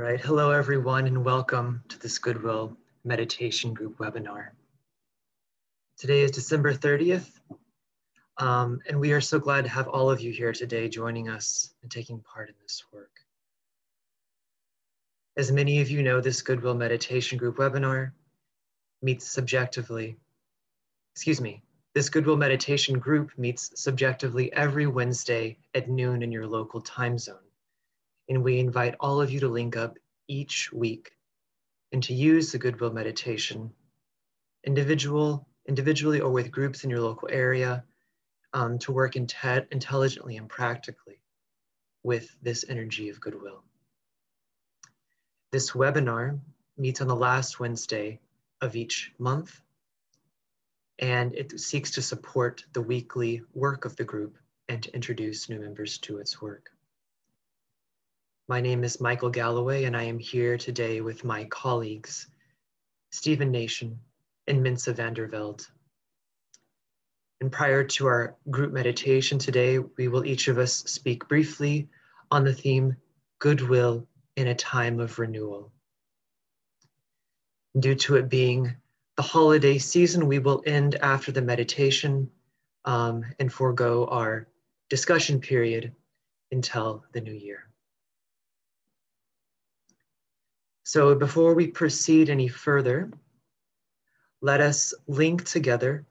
All right, hello everyone and welcome to this Goodwill Meditation Group webinar. Today is December 30th, um, and we are so glad to have all of you here today joining us and taking part in this work. As many of you know, this Goodwill Meditation Group webinar meets subjectively, excuse me, this Goodwill Meditation Group meets subjectively every Wednesday at noon in your local time zone and we invite all of you to link up each week and to use the Goodwill Meditation, individual, individually or with groups in your local area, um, to work inte intelligently and practically with this energy of goodwill. This webinar meets on the last Wednesday of each month, and it seeks to support the weekly work of the group and to introduce new members to its work. My name is Michael Galloway, and I am here today with my colleagues, Stephen Nation and Mintze van der Velde. And prior to our group meditation today, we will each of us speak briefly on the theme Goodwill in a Time of Renewal. Due to it being the holiday season, we will end after the meditation um, and forego our discussion period until the new year. So before we proceed any further, let us link together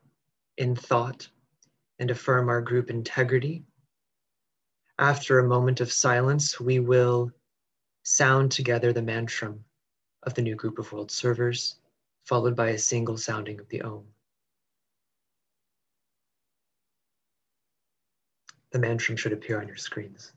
in thought and affirm our group integrity. After a moment of silence, we will sound together the mantram of the new group of world servers, followed by a single sounding of the Om. The mantram should appear on your screens.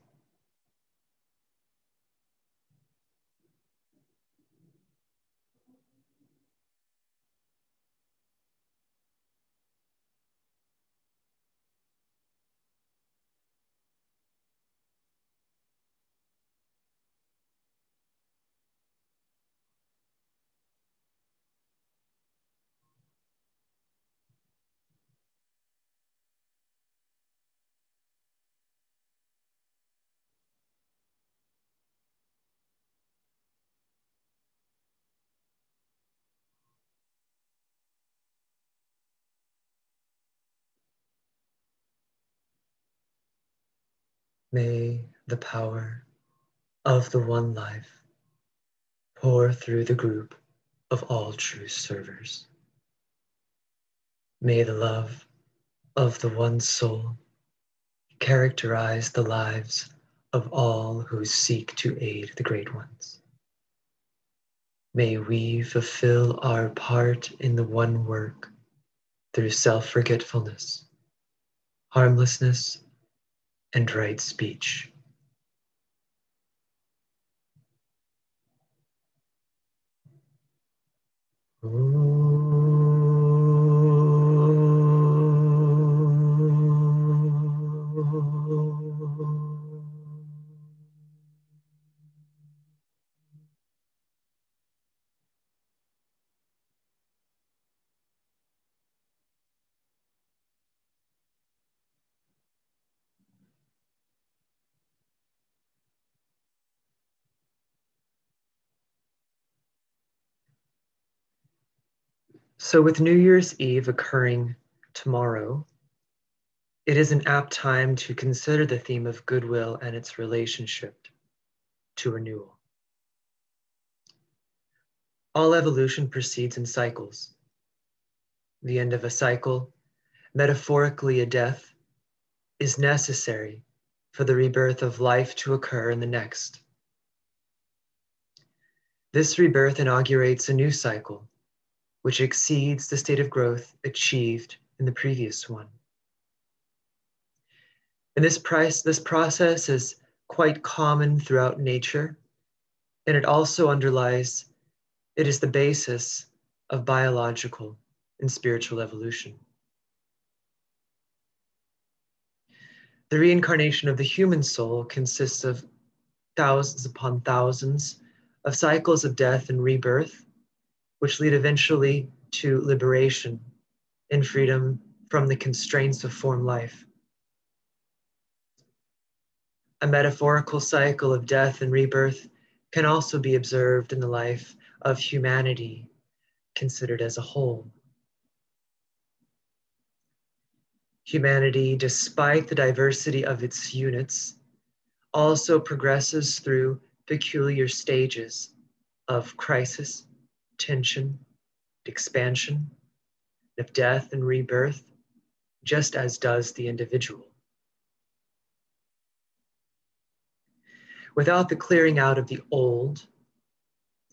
May the power of the one life pour through the group of all true servers. May the love of the one soul characterize the lives of all who seek to aid the great ones. May we fulfill our part in the one work through self forgetfulness, harmlessness, and right speech. Ooh. So, with New Year's Eve occurring tomorrow, it is an apt time to consider the theme of goodwill and its relationship to renewal. All evolution proceeds in cycles. The end of a cycle, metaphorically a death, is necessary for the rebirth of life to occur in the next. This rebirth inaugurates a new cycle which exceeds the state of growth achieved in the previous one. And this, price, this process is quite common throughout nature, and it also underlies, it is the basis of biological and spiritual evolution. The reincarnation of the human soul consists of thousands upon thousands of cycles of death and rebirth which lead eventually to liberation and freedom from the constraints of form life. A metaphorical cycle of death and rebirth can also be observed in the life of humanity considered as a whole. Humanity, despite the diversity of its units, also progresses through peculiar stages of crisis, tension, expansion, of death and rebirth, just as does the individual. Without the clearing out of the old,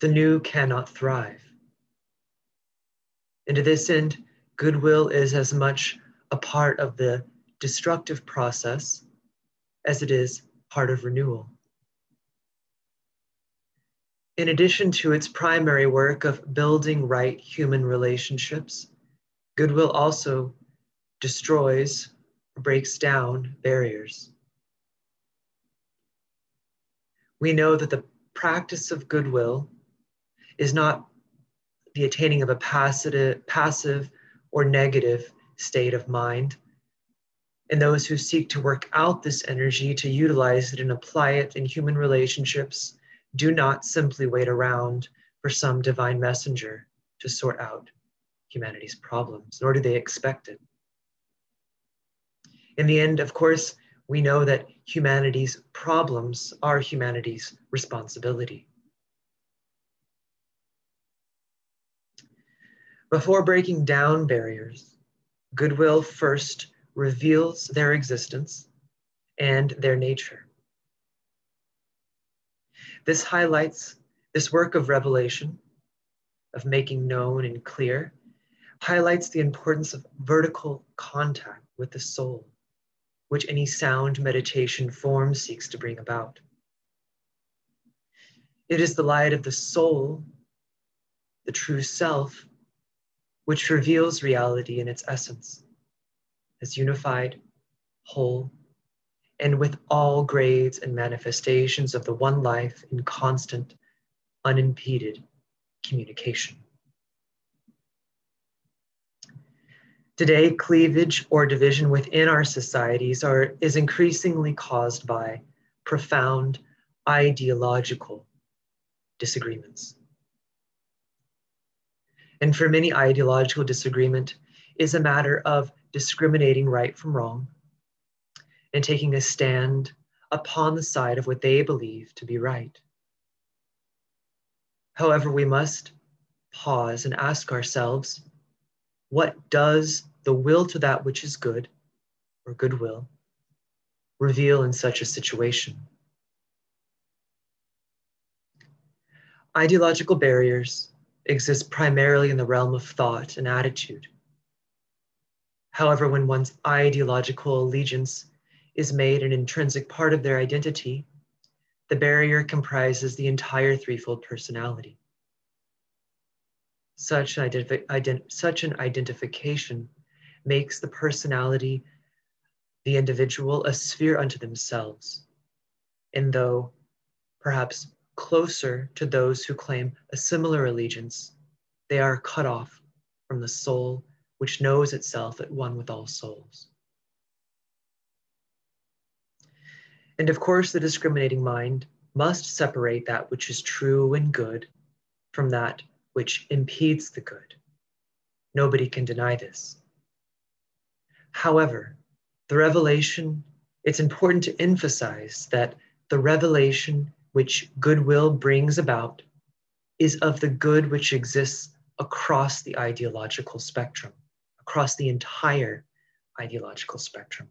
the new cannot thrive. And to this end, goodwill is as much a part of the destructive process as it is part of renewal. In addition to its primary work of building right human relationships, goodwill also destroys, or breaks down barriers. We know that the practice of goodwill is not the attaining of a passive, passive or negative state of mind. And those who seek to work out this energy, to utilize it and apply it in human relationships, do not simply wait around for some divine messenger to sort out humanity's problems, nor do they expect it. In the end, of course, we know that humanity's problems are humanity's responsibility. Before breaking down barriers, goodwill first reveals their existence and their nature. This highlights this work of revelation, of making known and clear, highlights the importance of vertical contact with the soul, which any sound meditation form seeks to bring about. It is the light of the soul, the true self, which reveals reality in its essence as unified, whole, and with all grades and manifestations of the one life in constant, unimpeded communication. Today, cleavage or division within our societies are, is increasingly caused by profound ideological disagreements. And for many, ideological disagreement is a matter of discriminating right from wrong and taking a stand upon the side of what they believe to be right. However, we must pause and ask ourselves what does the will to that which is good or goodwill reveal in such a situation? Ideological barriers exist primarily in the realm of thought and attitude. However, when one's ideological allegiance is made an intrinsic part of their identity, the barrier comprises the entire threefold personality. Such an, such an identification makes the personality, the individual, a sphere unto themselves. And though perhaps closer to those who claim a similar allegiance, they are cut off from the soul which knows itself at one with all souls. And of course, the discriminating mind must separate that which is true and good from that which impedes the good. Nobody can deny this. However, the revelation, it's important to emphasize that the revelation which goodwill brings about is of the good which exists across the ideological spectrum, across the entire ideological spectrum.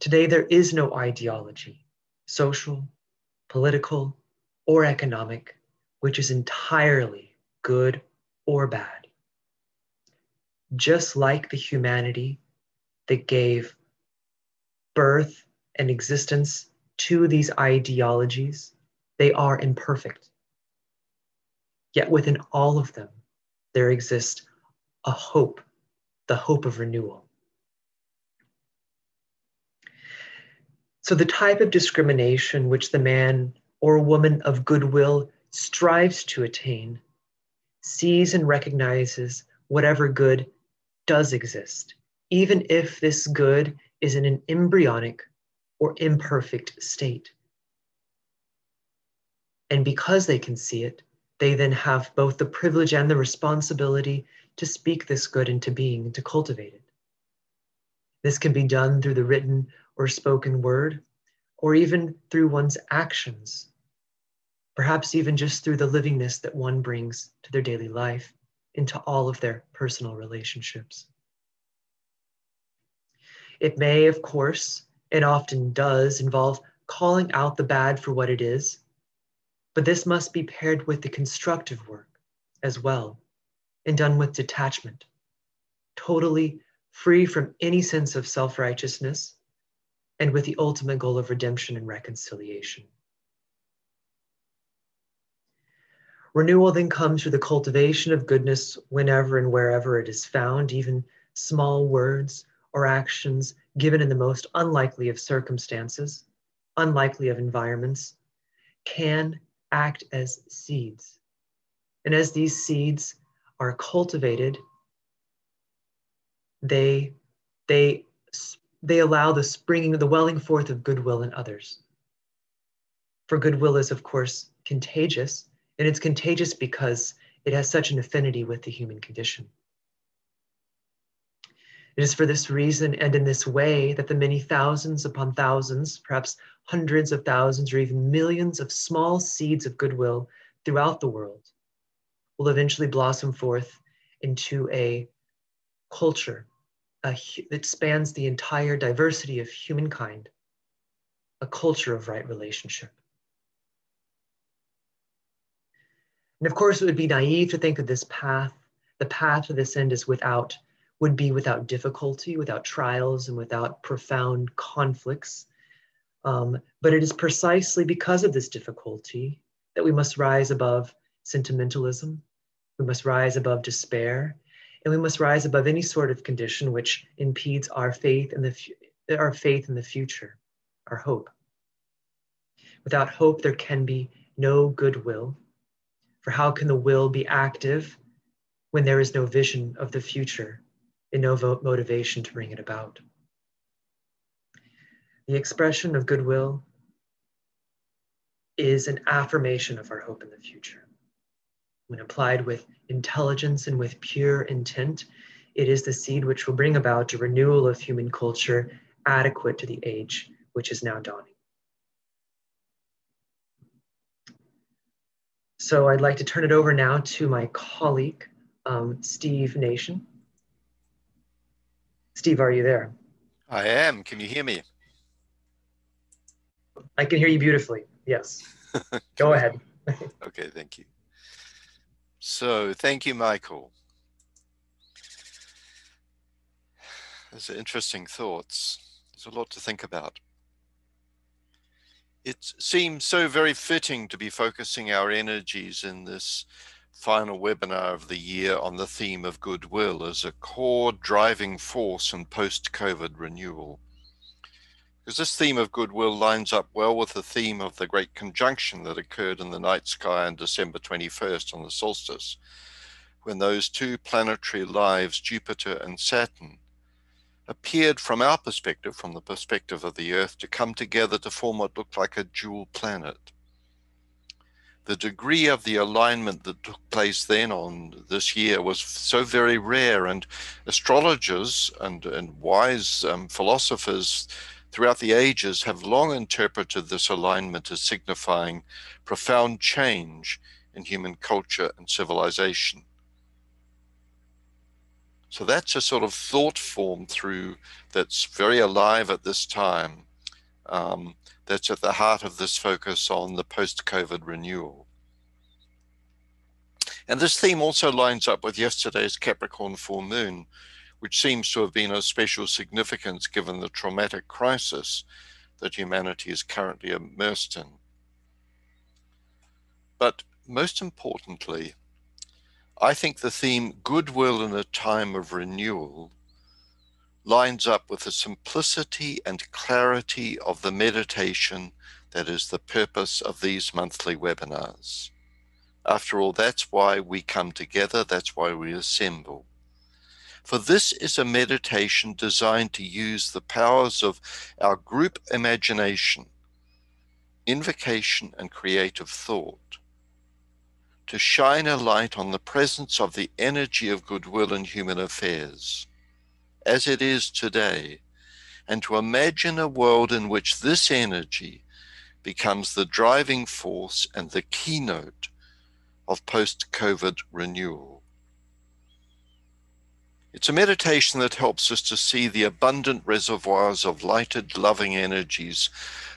Today, there is no ideology, social, political, or economic, which is entirely good or bad. Just like the humanity that gave birth and existence to these ideologies, they are imperfect. Yet within all of them, there exists a hope, the hope of renewal. So, the type of discrimination which the man or woman of goodwill strives to attain sees and recognizes whatever good does exist, even if this good is in an embryonic or imperfect state. And because they can see it, they then have both the privilege and the responsibility to speak this good into being and to cultivate it. This can be done through the written or spoken word, or even through one's actions, perhaps even just through the livingness that one brings to their daily life into all of their personal relationships. It may, of course, and often does involve calling out the bad for what it is, but this must be paired with the constructive work as well and done with detachment, totally free from any sense of self righteousness and with the ultimate goal of redemption and reconciliation. Renewal then comes through the cultivation of goodness whenever and wherever it is found, even small words or actions given in the most unlikely of circumstances, unlikely of environments, can act as seeds. And as these seeds are cultivated, they, they, they allow the springing, the welling forth of goodwill in others. For goodwill is, of course, contagious, and it's contagious because it has such an affinity with the human condition. It is for this reason and in this way that the many thousands upon thousands, perhaps hundreds of thousands or even millions of small seeds of goodwill throughout the world will eventually blossom forth into a culture a, that spans the entire diversity of humankind, a culture of right relationship. And of course, it would be naive to think that this path, the path to this end, is without would be without difficulty, without trials, and without profound conflicts. Um, but it is precisely because of this difficulty that we must rise above sentimentalism, we must rise above despair, and we must rise above any sort of condition which impedes our faith in the our faith in the future, our hope. Without hope, there can be no goodwill. For how can the will be active when there is no vision of the future and no motivation to bring it about. The expression of goodwill is an affirmation of our hope in the future. When applied with intelligence and with pure intent, it is the seed which will bring about a renewal of human culture adequate to the age which is now dawning. So I'd like to turn it over now to my colleague, um, Steve Nation. Steve, are you there? I am. Can you hear me? I can hear you beautifully. Yes. Go ahead. okay, thank you. So, thank you, Michael. Those are interesting thoughts. There's a lot to think about. It seems so very fitting to be focusing our energies in this final webinar of the year on the theme of goodwill as a core driving force in post-COVID renewal. Because this theme of goodwill lines up well with the theme of the great conjunction that occurred in the night sky on December 21st on the solstice, when those two planetary lives, Jupiter and Saturn, appeared from our perspective, from the perspective of the Earth, to come together to form what looked like a dual planet. The degree of the alignment that took place then on this year was so very rare and astrologers and, and wise um, philosophers throughout the ages have long interpreted this alignment as signifying profound change in human culture and civilization so that's a sort of thought form through that's very alive at this time um, that's at the heart of this focus on the post COVID renewal. And this theme also lines up with yesterday's Capricorn full moon, which seems to have been of special significance given the traumatic crisis that humanity is currently immersed in. But most importantly, I think the theme goodwill in a time of renewal lines up with the simplicity and clarity of the meditation that is the purpose of these monthly webinars. After all, that's why we come together, that's why we assemble. For this is a meditation designed to use the powers of our group imagination invocation, and creative thought to shine a light on the presence of the energy of goodwill in human affairs as it is today, and to imagine a world in which this energy becomes the driving force and the keynote of post COVID renewal. It's a meditation that helps us to see the abundant reservoirs of lighted, loving energies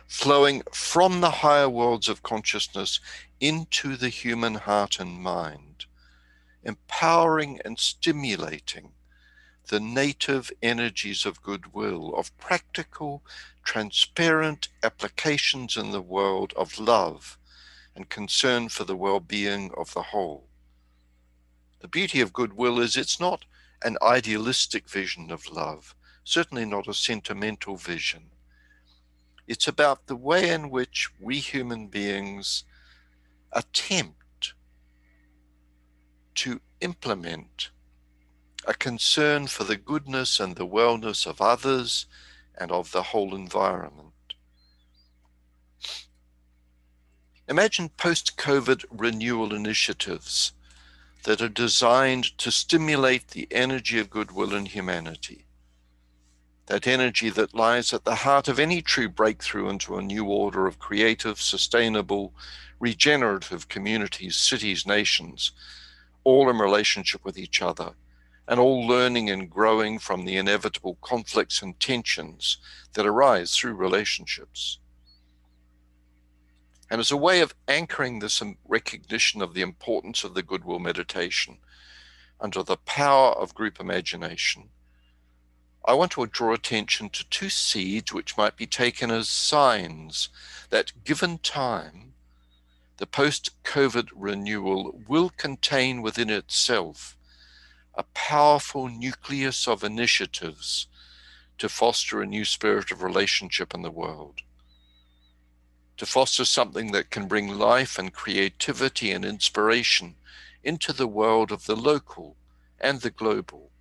flowing from the higher worlds of consciousness into the human heart and mind, empowering and stimulating the native energies of goodwill, of practical, transparent applications in the world of love and concern for the well being of the whole. The beauty of goodwill is it's not an idealistic vision of love, certainly not a sentimental vision. It's about the way in which we human beings attempt to implement a concern for the goodness and the wellness of others and of the whole environment. Imagine post COVID renewal initiatives that are designed to stimulate the energy of goodwill in humanity. That energy that lies at the heart of any true breakthrough into a new order of creative, sustainable, regenerative communities, cities, nations, all in relationship with each other and all learning and growing from the inevitable conflicts and tensions that arise through relationships. And as a way of anchoring this recognition of the importance of the goodwill meditation under the power of group imagination, I want to draw attention to two seeds which might be taken as signs that, given time, the post COVID renewal will contain within itself a powerful nucleus of initiatives to foster a new spirit of relationship in the world, to foster something that can bring life and creativity and inspiration into the world of the local and the global,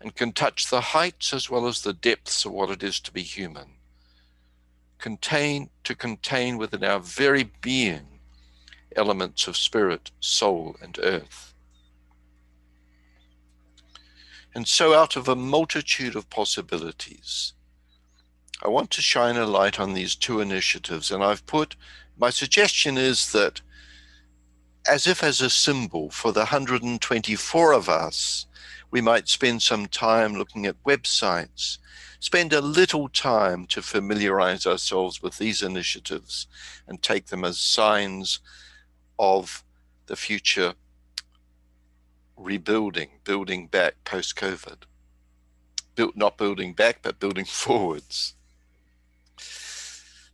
and can touch the heights as well as the depths of what it is to be human. Contain to contain within our very being elements of spirit, soul, and earth. And so, out of a multitude of possibilities, I want to shine a light on these two initiatives. And I've put my suggestion is that, as if as a symbol for the 124 of us, we might spend some time looking at websites, spend a little time to familiarize ourselves with these initiatives and take them as signs of the future rebuilding, building back post COVID. Built, not building back, but building forwards.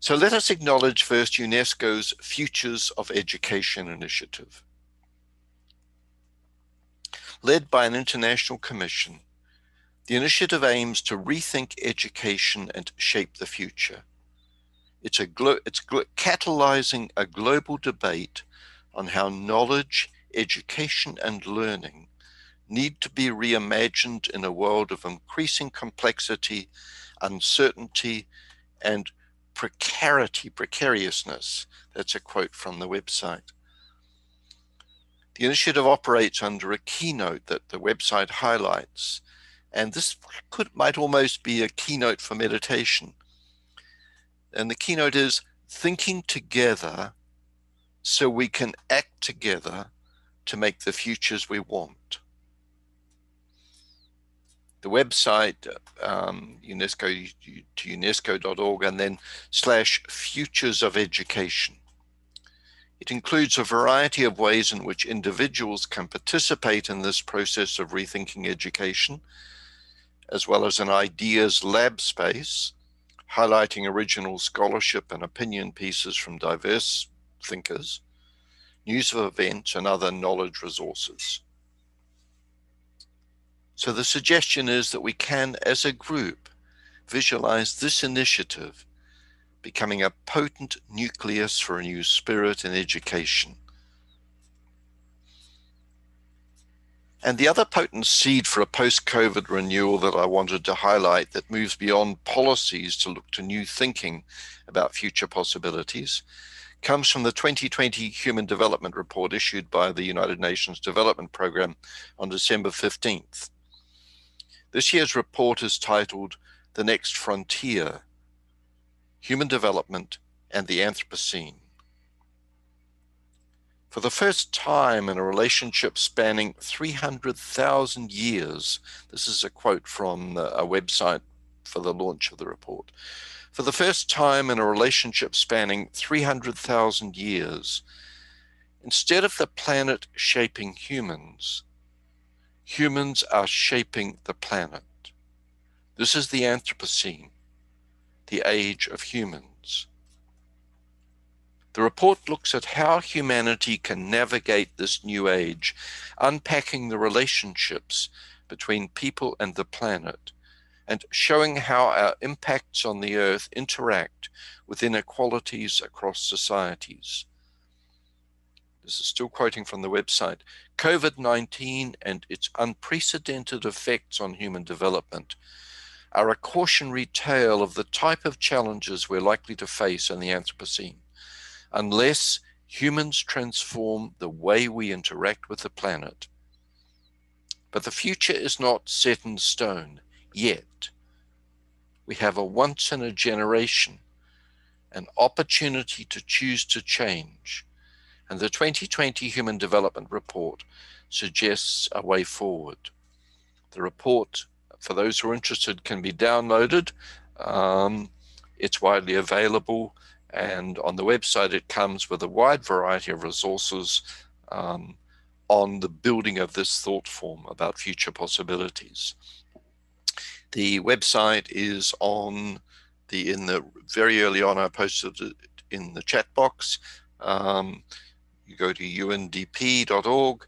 So let us acknowledge first UNESCO's Futures of Education initiative. Led by an international commission, the initiative aims to rethink education and shape the future. It's, a it's catalyzing a global debate on how knowledge education and learning need to be reimagined in a world of increasing complexity, uncertainty, and precarity, precariousness. That's a quote from the website. The initiative operates under a keynote that the website highlights, and this could might almost be a keynote for meditation. And the keynote is thinking together so we can act together to make the futures we want. The website, um, UNESCO to UNESCO.org, and then slash futures of education. It includes a variety of ways in which individuals can participate in this process of rethinking education, as well as an ideas lab space, highlighting original scholarship and opinion pieces from diverse thinkers news of events, and other knowledge resources. So the suggestion is that we can, as a group, visualize this initiative becoming a potent nucleus for a new spirit in education. And the other potent seed for a post COVID renewal that I wanted to highlight that moves beyond policies to look to new thinking about future possibilities comes from the 2020 Human Development Report issued by the United Nations Development Programme on December 15th. This year's report is titled The Next Frontier Human Development and the Anthropocene. For the first time in a relationship spanning 300,000 years, this is a quote from a website for the launch of the report. For the first time in a relationship spanning 300,000 years, instead of the planet shaping humans, humans are shaping the planet. This is the Anthropocene, the age of humans. The report looks at how humanity can navigate this new age, unpacking the relationships between people and the planet, and showing how our impacts on the earth interact with inequalities across societies. This is still quoting from the website. COVID 19 and its unprecedented effects on human development are a cautionary tale of the type of challenges we're likely to face in the Anthropocene unless humans transform the way we interact with the planet. But the future is not set in stone yet. We have a once in a generation, an opportunity to choose to change. And the 2020 Human Development Report suggests a way forward. The report, for those who are interested, can be downloaded. Um, it's widely available and on the website, it comes with a wide variety of resources um, on the building of this thought form about future possibilities. The website is on the, in the very early on, I posted it in the chat box. Um, you go to undp.org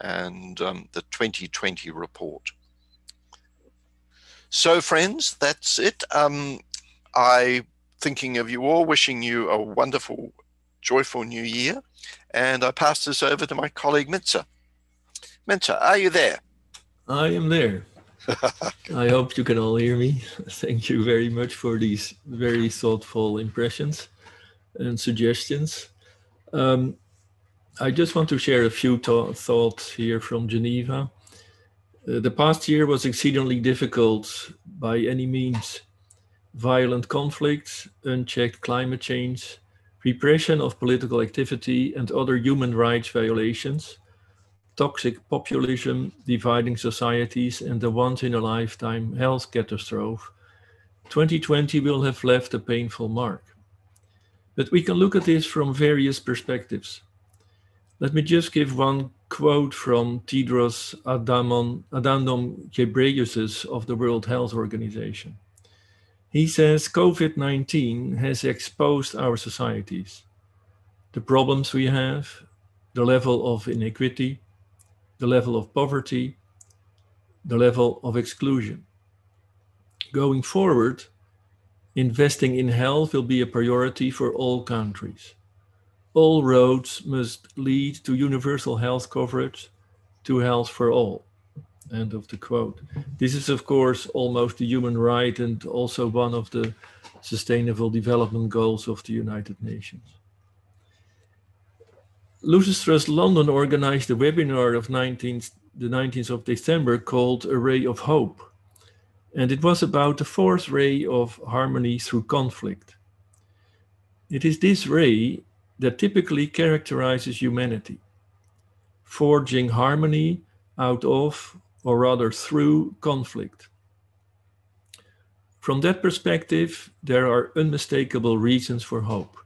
and um, the 2020 report. So, friends, that's it. Um, I thinking of you all, wishing you a wonderful, joyful new year. And I pass this over to my colleague Mintze. Mintze, are you there? I am there. I hope you can all hear me. Thank you very much for these very thoughtful impressions and suggestions. Um, I just want to share a few th- thoughts here from Geneva. Uh, the past year was exceedingly difficult by any means violent conflicts, unchecked climate change, repression of political activity and other human rights violations, toxic populism dividing societies, and the once in a lifetime health catastrophe, 2020 will have left a painful mark. But we can look at this from various perspectives. Let me just give one quote from Tedros Adhanom Ghebreyesus of the World Health Organization. He says COVID 19 has exposed our societies, the problems we have, the level of inequity, the level of poverty, the level of exclusion. Going forward, investing in health will be a priority for all countries. All roads must lead to universal health coverage, to health for all. End of the quote. This is, of course, almost a human right and also one of the sustainable development goals of the United Nations. Lucis Trust London organized a webinar of 19th, the 19th of December called A Ray of Hope. And it was about the fourth ray of harmony through conflict. It is this ray that typically characterizes humanity, forging harmony out of or rather through conflict. From that perspective, there are unmistakable reasons for hope.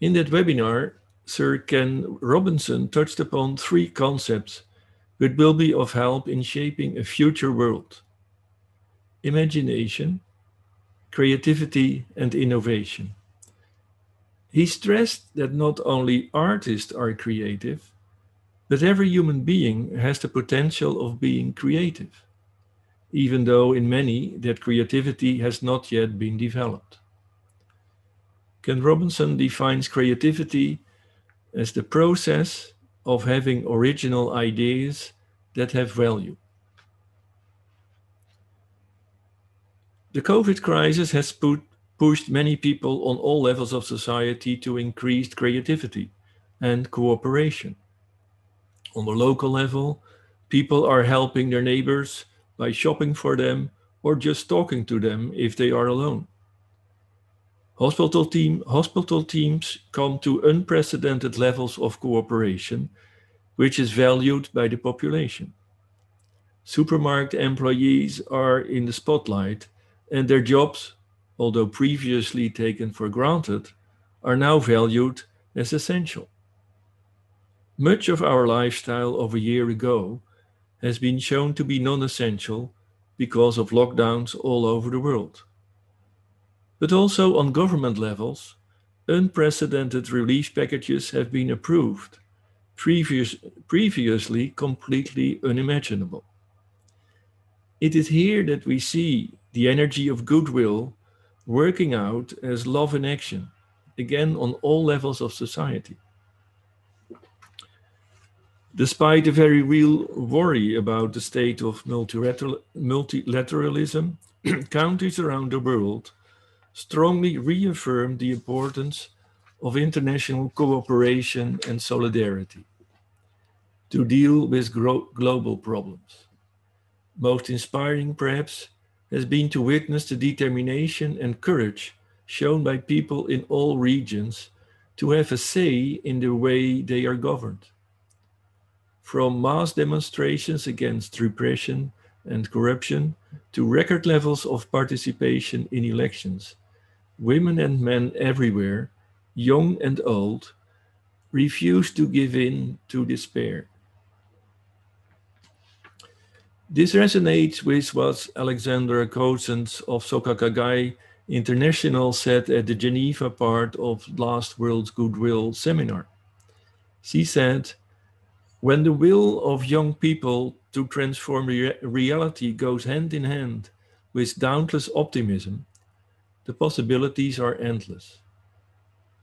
In that webinar, Sir Ken Robinson touched upon three concepts which will be of help in shaping a future world imagination, creativity, and innovation. He stressed that not only artists are creative, but every human being has the potential of being creative, even though in many that creativity has not yet been developed. Ken Robinson defines creativity as the process of having original ideas that have value. The COVID crisis has put, pushed many people on all levels of society to increased creativity and cooperation. On the local level, people are helping their neighbors by shopping for them or just talking to them if they are alone. Hospital, team, hospital teams come to unprecedented levels of cooperation, which is valued by the population. Supermarket employees are in the spotlight, and their jobs, although previously taken for granted, are now valued as essential. Much of our lifestyle of a year ago has been shown to be non essential because of lockdowns all over the world. But also on government levels, unprecedented relief packages have been approved, previous, previously completely unimaginable. It is here that we see the energy of goodwill working out as love in action, again on all levels of society. Despite a very real worry about the state of multilateralism, countries around the world strongly reaffirm the importance of international cooperation and solidarity to deal with global problems. Most inspiring, perhaps, has been to witness the determination and courage shown by people in all regions to have a say in the way they are governed from mass demonstrations against repression and corruption to record levels of participation in elections. Women and men everywhere, young and old, refuse to give in to despair. This resonates with what Alexandra Goossens of Soka Gakkai International said at the Geneva part of last World Goodwill seminar. She said, when the will of young people to transform re- reality goes hand in hand with dauntless optimism, the possibilities are endless.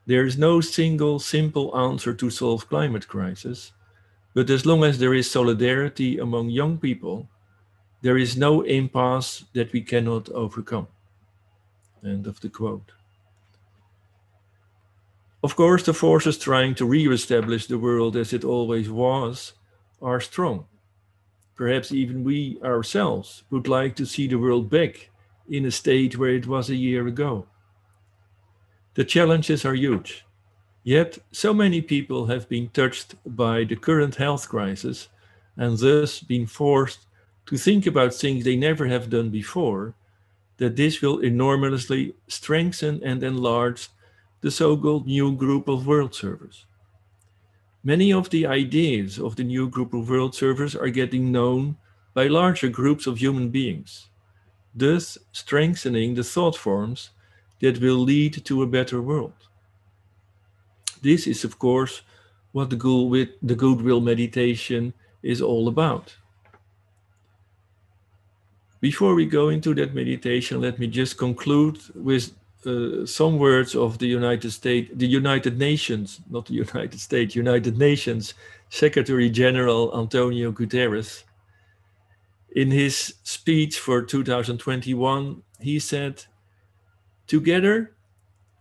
There is no single simple answer to solve climate crisis, but as long as there is solidarity among young people, there is no impasse that we cannot overcome. End of the quote. Of course, the forces trying to re-establish the world as it always was are strong. Perhaps even we ourselves would like to see the world back in a state where it was a year ago. The challenges are huge. Yet, so many people have been touched by the current health crisis and thus been forced to think about things they never have done before, that this will enormously strengthen and enlarge the so-called new group of world servers. Many of the ideas of the new group of world servers are getting known by larger groups of human beings, thus strengthening the thought forms that will lead to a better world. This is, of course, what the, the goodwill meditation is all about. Before we go into that meditation, let me just conclude with uh, some words of the United States, the United Nations, not the United States, United Nations Secretary General Antonio Guterres. In his speech for 2021, he said, Together,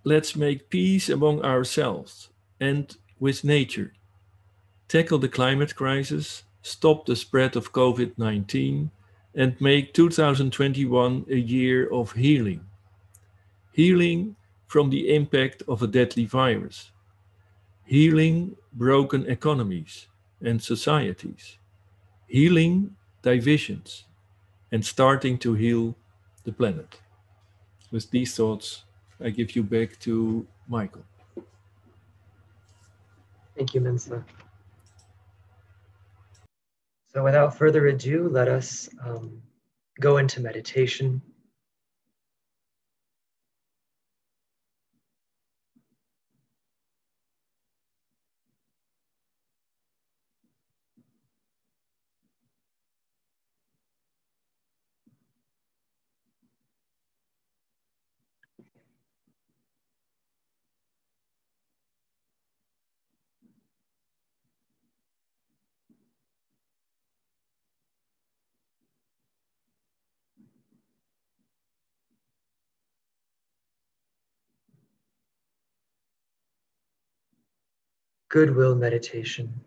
let's make peace among ourselves and with nature, tackle the climate crisis, stop the spread of COVID 19, and make 2021 a year of healing healing from the impact of a deadly virus, healing broken economies and societies, healing divisions, and starting to heal the planet. With these thoughts, I give you back to Michael. Thank you, Mintze. So without further ado, let us um, go into meditation. Goodwill meditation.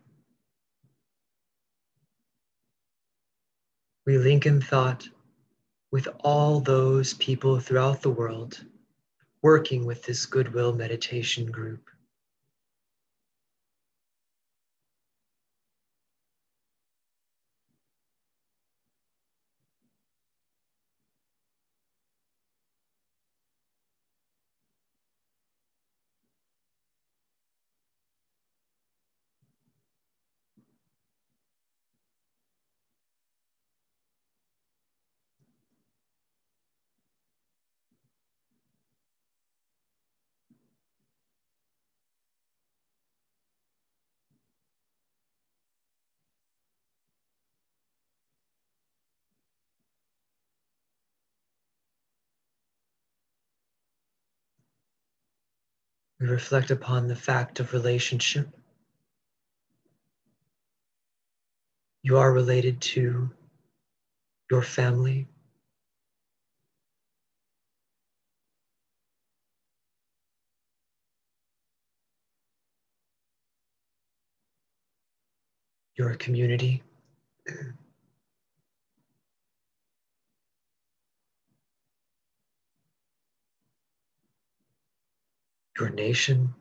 We link in thought with all those people throughout the world working with this goodwill meditation group. We reflect upon the fact of relationship. You are related to your family. Your community. your nation.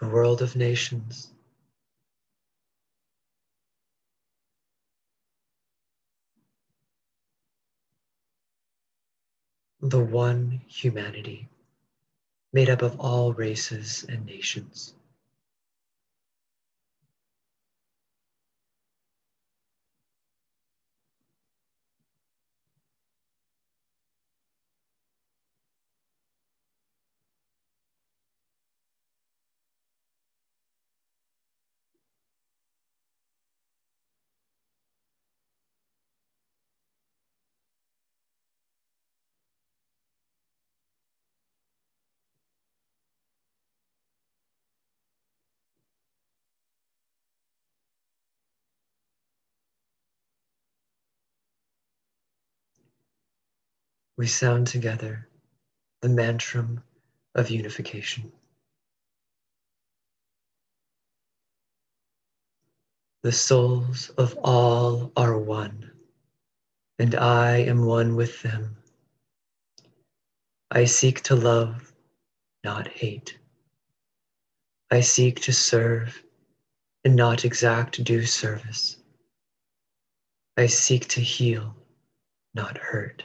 The world of nations. The one humanity made up of all races and nations. We sound together the mantram of unification. The souls of all are one, and I am one with them. I seek to love, not hate. I seek to serve and not exact due service. I seek to heal, not hurt.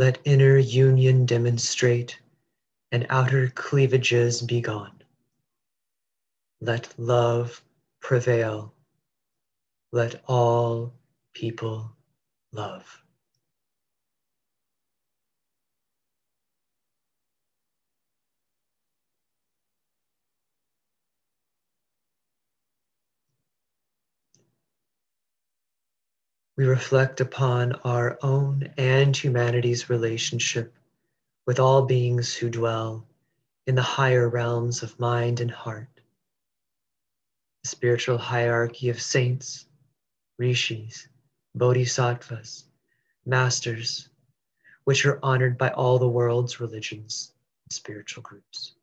let inner union demonstrate and outer cleavages be gone. Let love prevail. Let all people love. We reflect upon our own and humanity's relationship with all beings who dwell in the higher realms of mind and heart. The spiritual hierarchy of saints, rishis, bodhisattvas, masters, which are honored by all the world's religions and spiritual groups.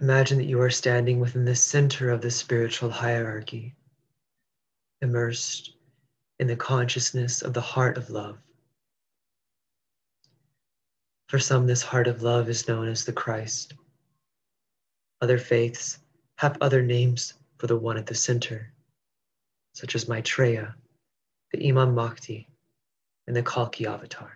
Imagine that you are standing within the center of the spiritual hierarchy, immersed in the consciousness of the heart of love. For some, this heart of love is known as the Christ. Other faiths have other names for the one at the center, such as Maitreya, the Imam Mahdi, and the Kalki avatar.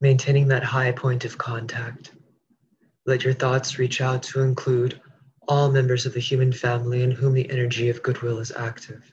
Maintaining that high point of contact. Let your thoughts reach out to include all members of the human family in whom the energy of goodwill is active.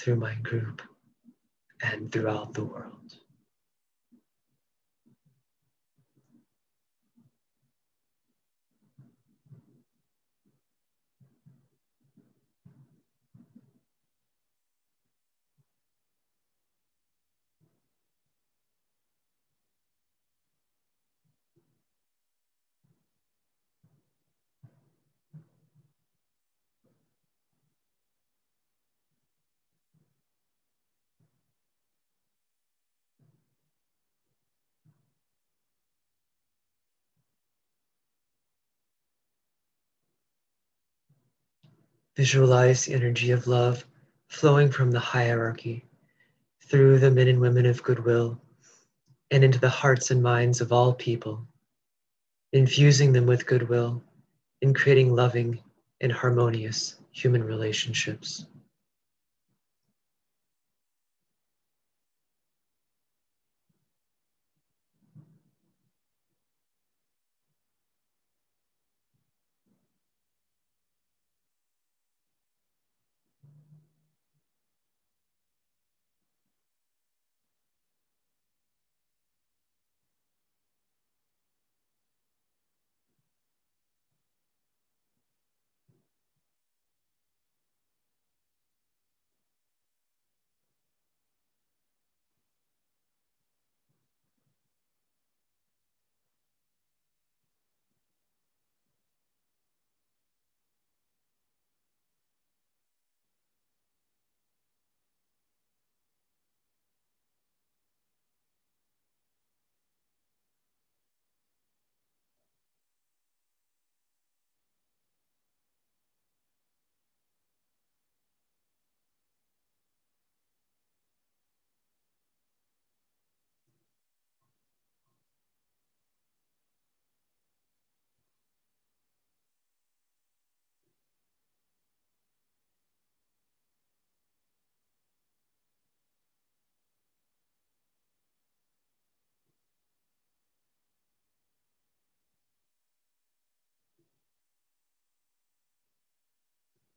through my group and throughout the world. Visualize the energy of love flowing from the hierarchy through the men and women of goodwill and into the hearts and minds of all people, infusing them with goodwill and creating loving and harmonious human relationships.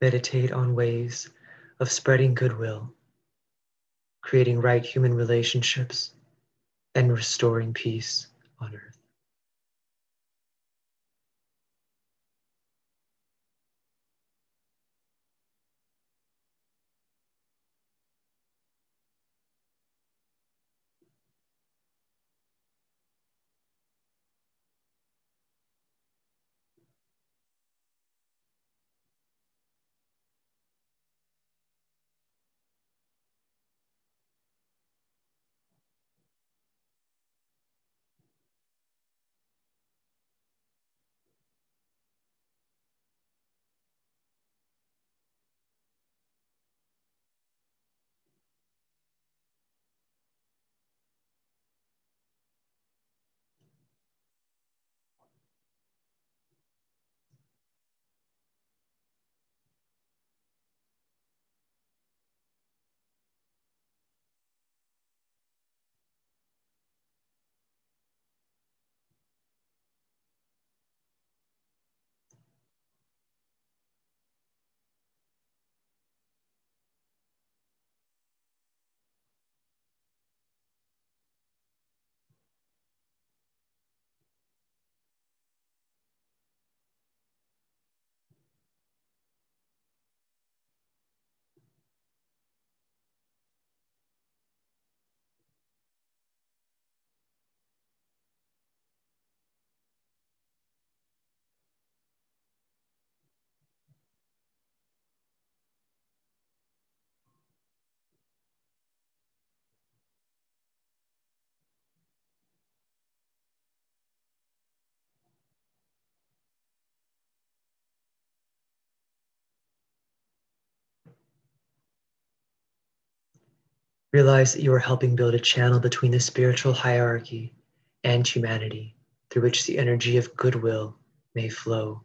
Meditate on ways of spreading goodwill, creating right human relationships, and restoring peace on earth. Realize that you are helping build a channel between the spiritual hierarchy and humanity through which the energy of goodwill may flow,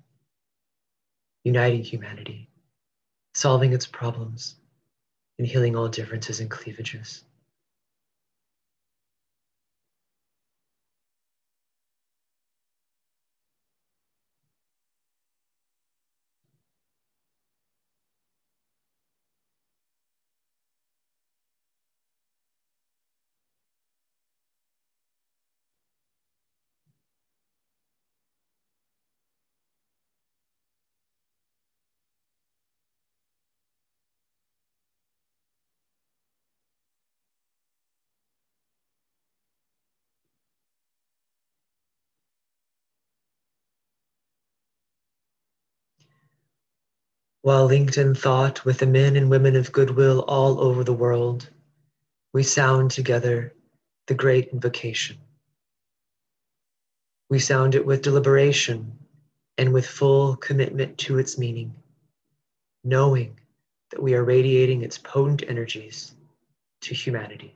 uniting humanity, solving its problems, and healing all differences and cleavages. While linked in thought with the men and women of goodwill all over the world, we sound together the great invocation. We sound it with deliberation and with full commitment to its meaning, knowing that we are radiating its potent energies to humanity.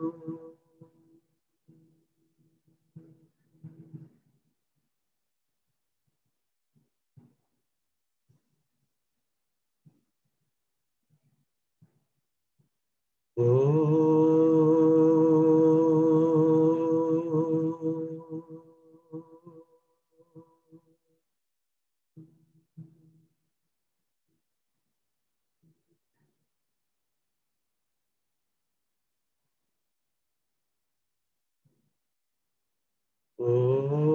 Oh. Oh.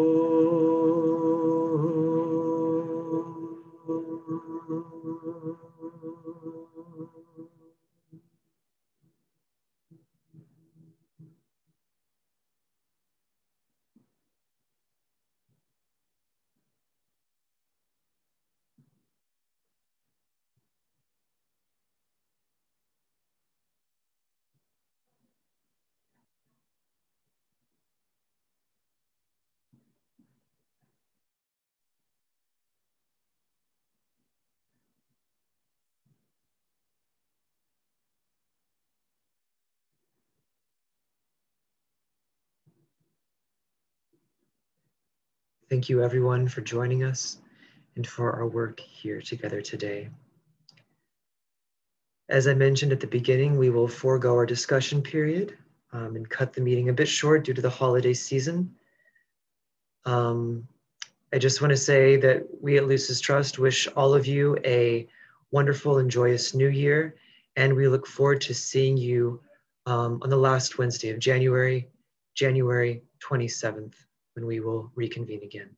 Thank you everyone for joining us and for our work here together today. As I mentioned at the beginning, we will forego our discussion period um, and cut the meeting a bit short due to the holiday season. Um, I just want to say that we at Lucis Trust wish all of you a wonderful and joyous new year, and we look forward to seeing you um, on the last Wednesday of January, January 27th when we will reconvene again.